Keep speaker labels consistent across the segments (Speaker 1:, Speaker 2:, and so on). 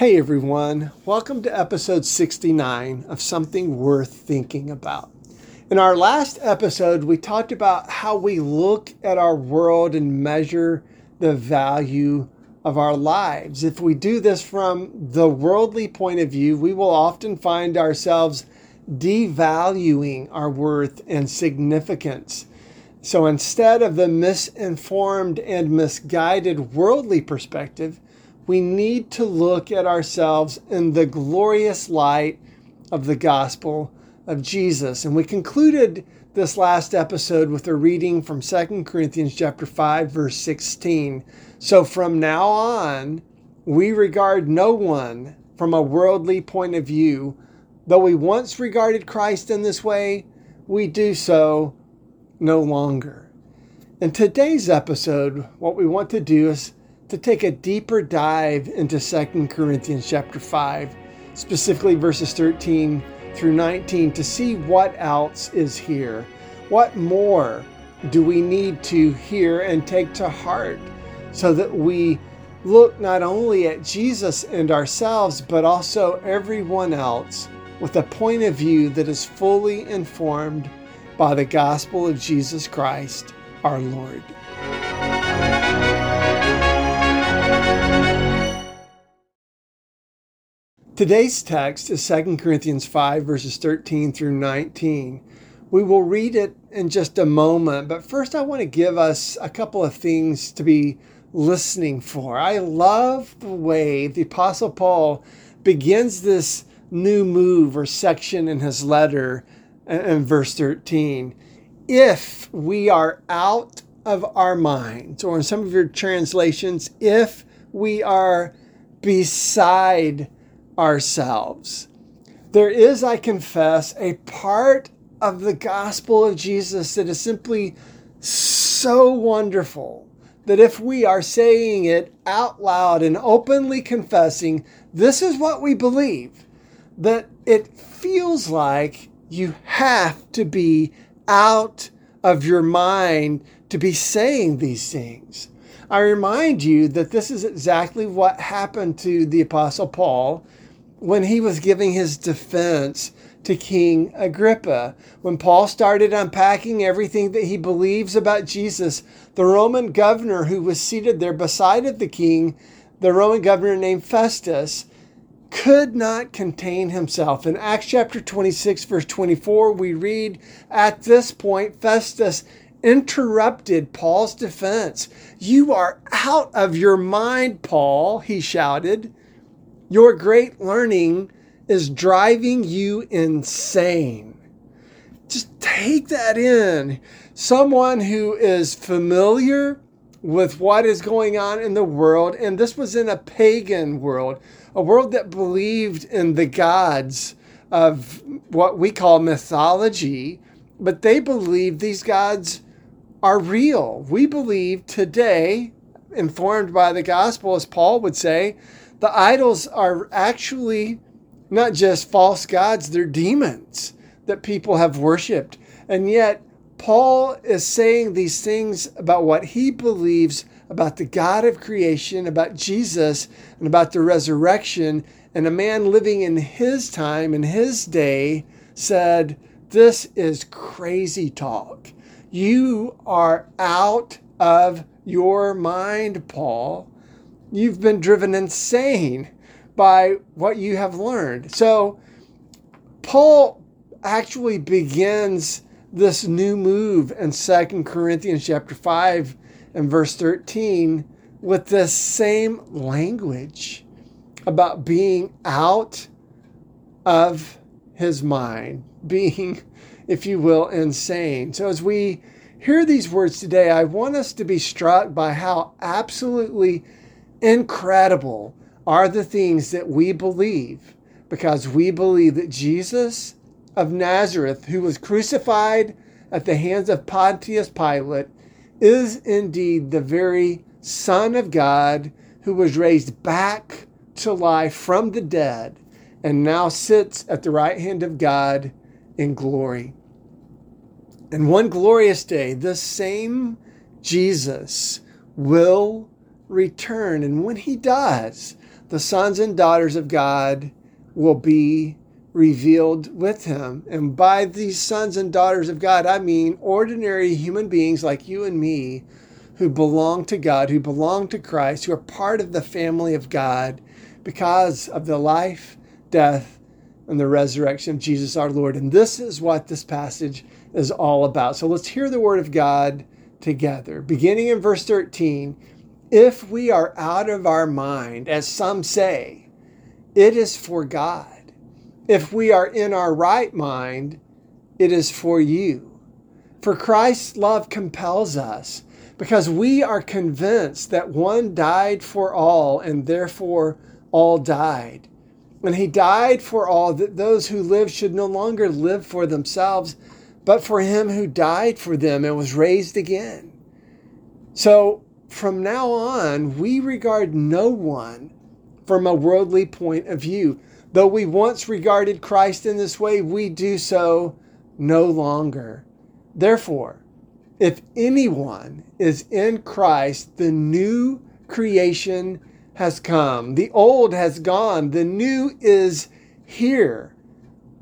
Speaker 1: Hey everyone, welcome to episode 69 of Something Worth Thinking About. In our last episode, we talked about how we look at our world and measure the value of our lives. If we do this from the worldly point of view, we will often find ourselves devaluing our worth and significance. So instead of the misinformed and misguided worldly perspective, we need to look at ourselves in the glorious light of the gospel of Jesus. And we concluded this last episode with a reading from 2 Corinthians chapter 5 verse 16. So from now on, we regard no one from a worldly point of view. Though we once regarded Christ in this way, we do so no longer. In today's episode, what we want to do is to take a deeper dive into 2 Corinthians chapter 5, specifically verses 13 through 19, to see what else is here. What more do we need to hear and take to heart so that we look not only at Jesus and ourselves, but also everyone else with a point of view that is fully informed by the gospel of Jesus Christ our Lord. Today's text is 2 Corinthians 5, verses 13 through 19. We will read it in just a moment, but first I want to give us a couple of things to be listening for. I love the way the Apostle Paul begins this new move or section in his letter in verse 13. If we are out of our minds, or in some of your translations, if we are beside ourselves. There is, I confess, a part of the gospel of Jesus that is simply so wonderful that if we are saying it out loud and openly confessing, this is what we believe, that it feels like you have to be out of your mind to be saying these things. I remind you that this is exactly what happened to the Apostle Paul when he was giving his defense to King Agrippa. When Paul started unpacking everything that he believes about Jesus, the Roman governor who was seated there beside the king, the Roman governor named Festus, could not contain himself. In Acts chapter 26, verse 24, we read, At this point, Festus interrupted Paul's defense. You are out of your mind, Paul, he shouted. Your great learning is driving you insane. Just take that in. Someone who is familiar with what is going on in the world, and this was in a pagan world, a world that believed in the gods of what we call mythology, but they believed these gods are real. We believe today, informed by the gospel, as Paul would say, the idols are actually not just false gods, they're demons that people have worshiped. And yet, Paul is saying these things about what he believes about the God of creation, about Jesus, and about the resurrection. And a man living in his time, in his day, said, This is crazy talk. You are out of your mind, Paul you've been driven insane by what you have learned. So, Paul actually begins this new move in Second Corinthians chapter 5 and verse 13 with this same language about being out of his mind, being, if you will, insane. So, as we hear these words today, I want us to be struck by how absolutely incredible are the things that we believe because we believe that Jesus of Nazareth, who was crucified at the hands of Pontius Pilate, is indeed the very Son of God who was raised back to life from the dead and now sits at the right hand of God in glory. And one glorious day, this same Jesus will return. And when he does, the sons and daughters of God will be revealed with him. And by these sons and daughters of God, I mean ordinary human beings like you and me who belong to God, who belong to Christ, who are part of the family of God because of the life, death, and the resurrection of Jesus our Lord. And this is what this passage is all about. So let's hear the word of God together. Beginning in verse 13, if we are out of our mind, as some say, it is for God. If we are in our right mind, it is for you. For Christ's love compels us because we are convinced that one died for all and therefore all died. And he died for all, that those who live should no longer live for themselves, but for him who died for them and was raised again. So from now on, we regard no one from a worldly point of view. Though we once regarded Christ in this way, we do so no longer. Therefore, if anyone is in Christ, the new creation has come. The old has gone. The new is here.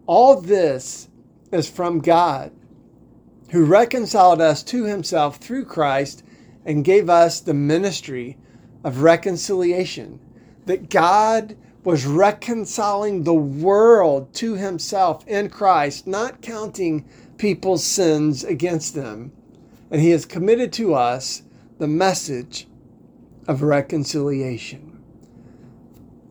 Speaker 1: All this is from God, who reconciled us to himself through Christ and gave us the ministry of reconciliation. That God was reconciling the world to himself in Christ, not counting people's sins against them. And he has committed to us the message of reconciliation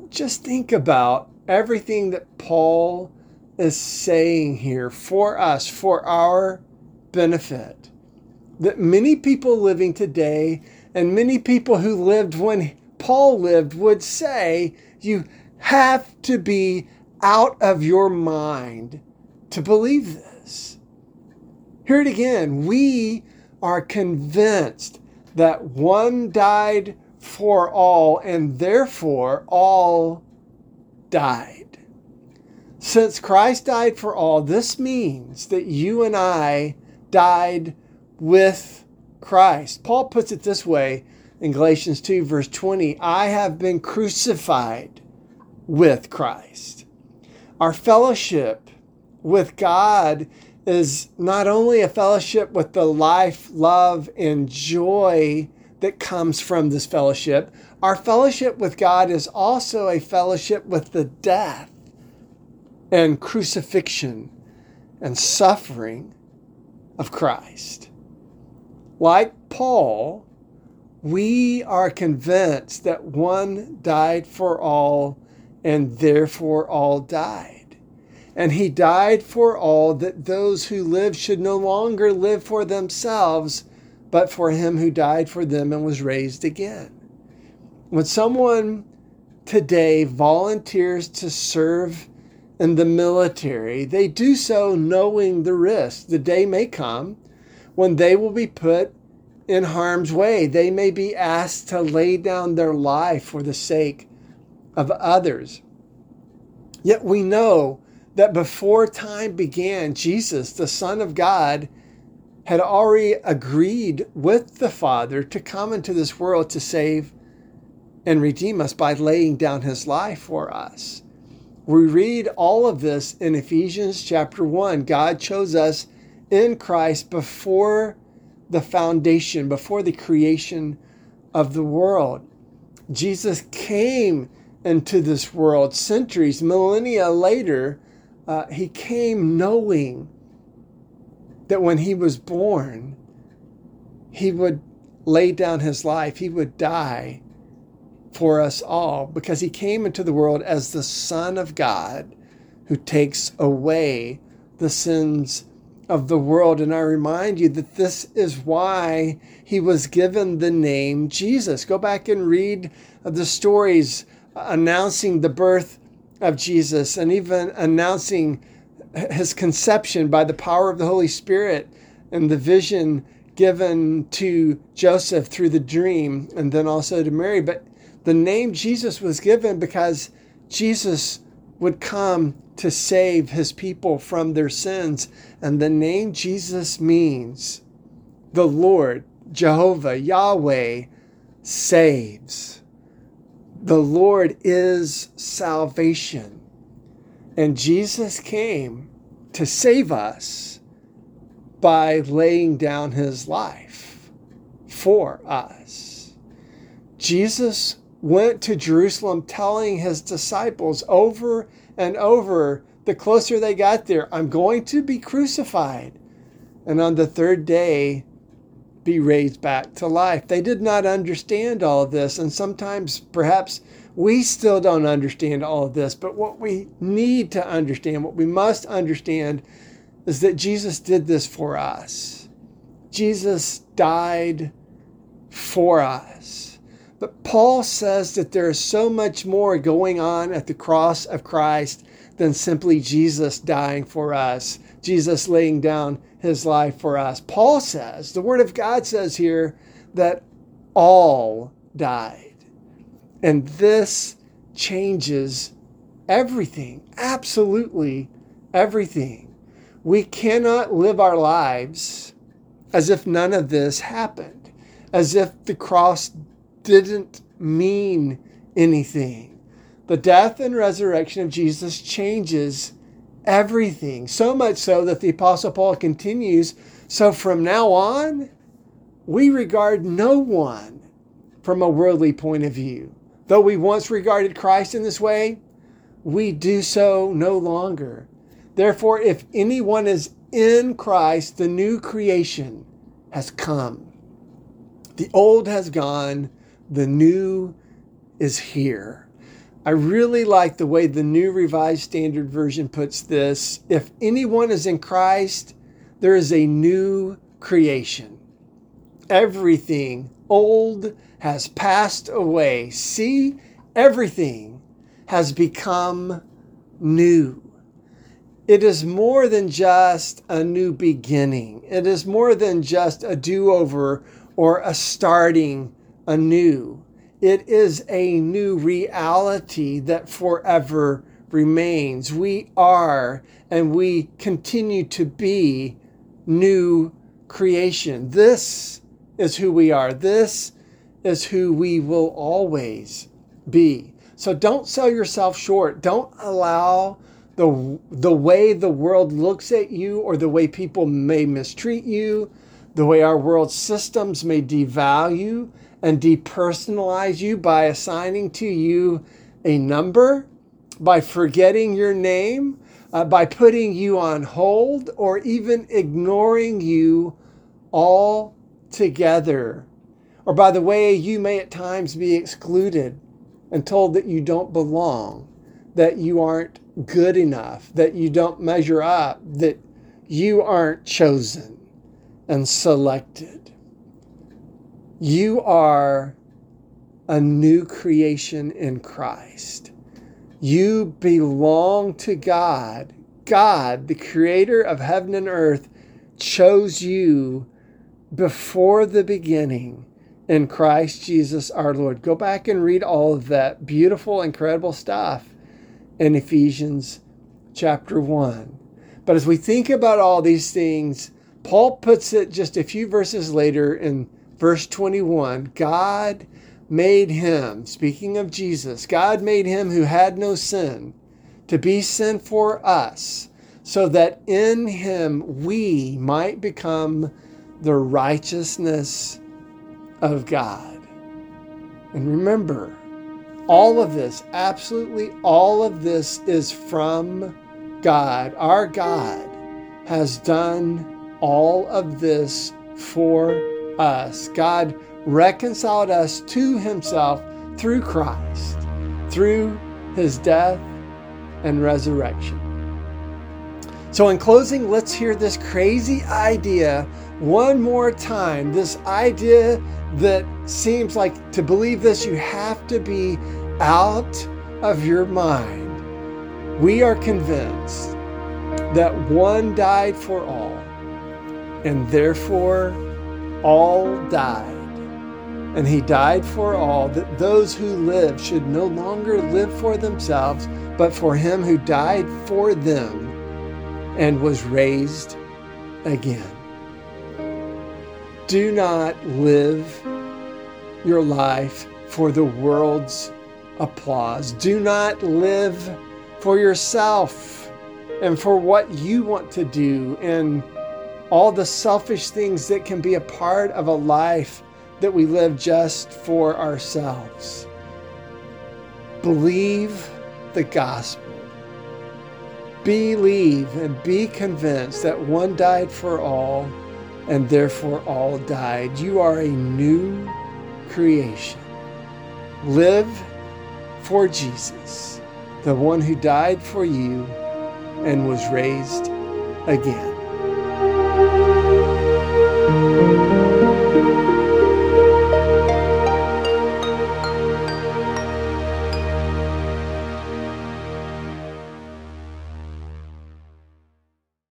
Speaker 1: just think about everything that Paul is saying here for us, for our benefit. That many people living today and many people who lived when Paul lived would say you have to be out of your mind to believe this. Hear it again. We are convinced that one died for all, and therefore all died. Since Christ died for all, this means that you and I died with Christ. Paul puts it this way in Galatians 2, verse 20 I have been crucified with Christ. Our fellowship with God is not only a fellowship with the life, love, and joy that comes from this fellowship. Our fellowship with God is also a fellowship with the death and crucifixion and suffering of Christ. Like Paul, we are convinced that one died for all and therefore all died. And he died for all that those who live should no longer live for themselves but for him who died for them and was raised again. When someone today volunteers to serve in the military, they do so knowing the risk. The day may come when they will be put in harm's way. They may be asked to lay down their life for the sake of others. Yet we know that before time began, Jesus, the Son of God, had already agreed with the Father to come into this world to save and redeem us by laying down his life for us. We read all of this in Ephesians chapter 1. God chose us in Christ before the foundation, before the creation of the world. Jesus came into this world centuries, millennia later. Uh, he came knowing that when he was born, he would lay down his life, he would die for us all because he came into the world as the Son of God who takes away the sins of the world. And I remind you that this is why he was given the name Jesus. Go back and read the stories announcing the birth of Jesus and even announcing his conception by the power of the Holy Spirit and the vision given to Joseph through the dream and then also to Mary. But the name Jesus was given because Jesus would come to save his people from their sins. And the name Jesus means the Lord, Jehovah, Yahweh, saves. The Lord is salvation. And Jesus came to save us by laying down his life for us. Jesus went to Jerusalem telling his disciples over and over the closer they got there, I'm going to be crucified. And on the third day, be raised back to life. They did not understand all of this. And sometimes, perhaps, we still don't understand all of this. But what we need to understand, what we must understand, is that Jesus did this for us. Jesus died for us. But Paul says that there is so much more going on at the cross of Christ than simply Jesus dying for us, Jesus laying down his life for us. Paul says, the Word of God says here that all died. And this changes everything, absolutely everything. We cannot live our lives as if none of this happened, as if the cross didn't mean anything. The death and resurrection of Jesus changes everything. So much so that the Apostle Paul continues so from now on, we regard no one from a worldly point of view. Though we once regarded Christ in this way, we do so no longer. Therefore, if anyone is in Christ, the new creation has come. The old has gone, the new is here. I really like the way the New Revised Standard Version puts this. If anyone is in Christ, there is a new creation. Everything old has passed away. See, everything has become new. It is more than just a new beginning. It is more than just a do over or a starting anew. It is a new reality that forever remains. We are and we continue to be new creation. This is who we are. This is who we will always be. So don't sell yourself short. Don't allow the, the way the world looks at you or the way people may mistreat you, the way our world systems may devalue and depersonalize you by assigning to you a number, by forgetting your name, uh, by putting you on hold, or even ignoring you altogether. Or by the way you may at times be excluded and told that you don't belong, that you aren't good enough, that you don't measure up, that you aren't chosen and selected. You are a new creation in Christ. You belong to God. God, the creator of heaven and earth, chose you before the beginning in Christ Jesus our Lord. Go back and read all of that beautiful, incredible stuff in Ephesians chapter 1. But as we think about all these things, Paul puts it just a few verses later in verse 21 God made him, speaking of Jesus, God made him who had no sin to be sin for us, so that in him we might become the righteousness of God. And remember, all of this, absolutely all of this is from God. Our God has done all of this for us. God reconciled us to himself through Christ, through his death and resurrection. So, in closing, let's hear this crazy idea one more time. This idea that seems like to believe this, you have to be out of your mind. We are convinced that one died for all, and therefore all died. And he died for all, that those who live should no longer live for themselves, but for him who died for them and was raised again. Do not live your life for the world's applause. Do not live for yourself and for what you want to do and all the selfish things that can be a part of a life that we live just for ourselves. Believe the gospel. Believe and be convinced that one died for all and therefore all died. You are a new creation. Live for Jesus, the one who died for you and was raised again.